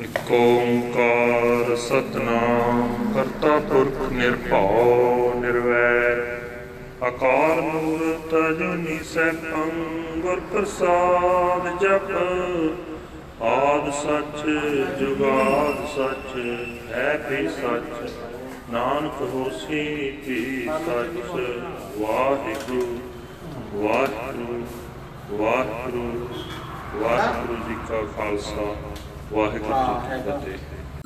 ਇਕ ਓੰਕਾਰ ਸਤਨਾਮ, ਕਰਤਾ ਪੁਰਖ ਨਿਰਭਉ, ਨਿਰਵੈਰ। ਅਕਾਲ ਮੂਰਤ ਅਜੂਨੀ ਸੈਭੰ, ਗੁਰ ਪ੍ਰਸਾਦ ਜਪ। ਆਦ ਸੱਚ, ਜੁਗਾਦ ਸੱਚ, ਹੈ ਵੀ ਸੱਚ। ਨਾਨਕ ਹੋਸੀ ਵੀ ਸੱਚ, ਵਾਹਿਗੁਰੂ ਵਾਹਿਗੁਰੂ ਵਾਹਿਗੁਰੂ ਵਾਹਿਗੁਰੂ ਜੀ ਕਾ ਖਾਲਸਾ। 哇，这个。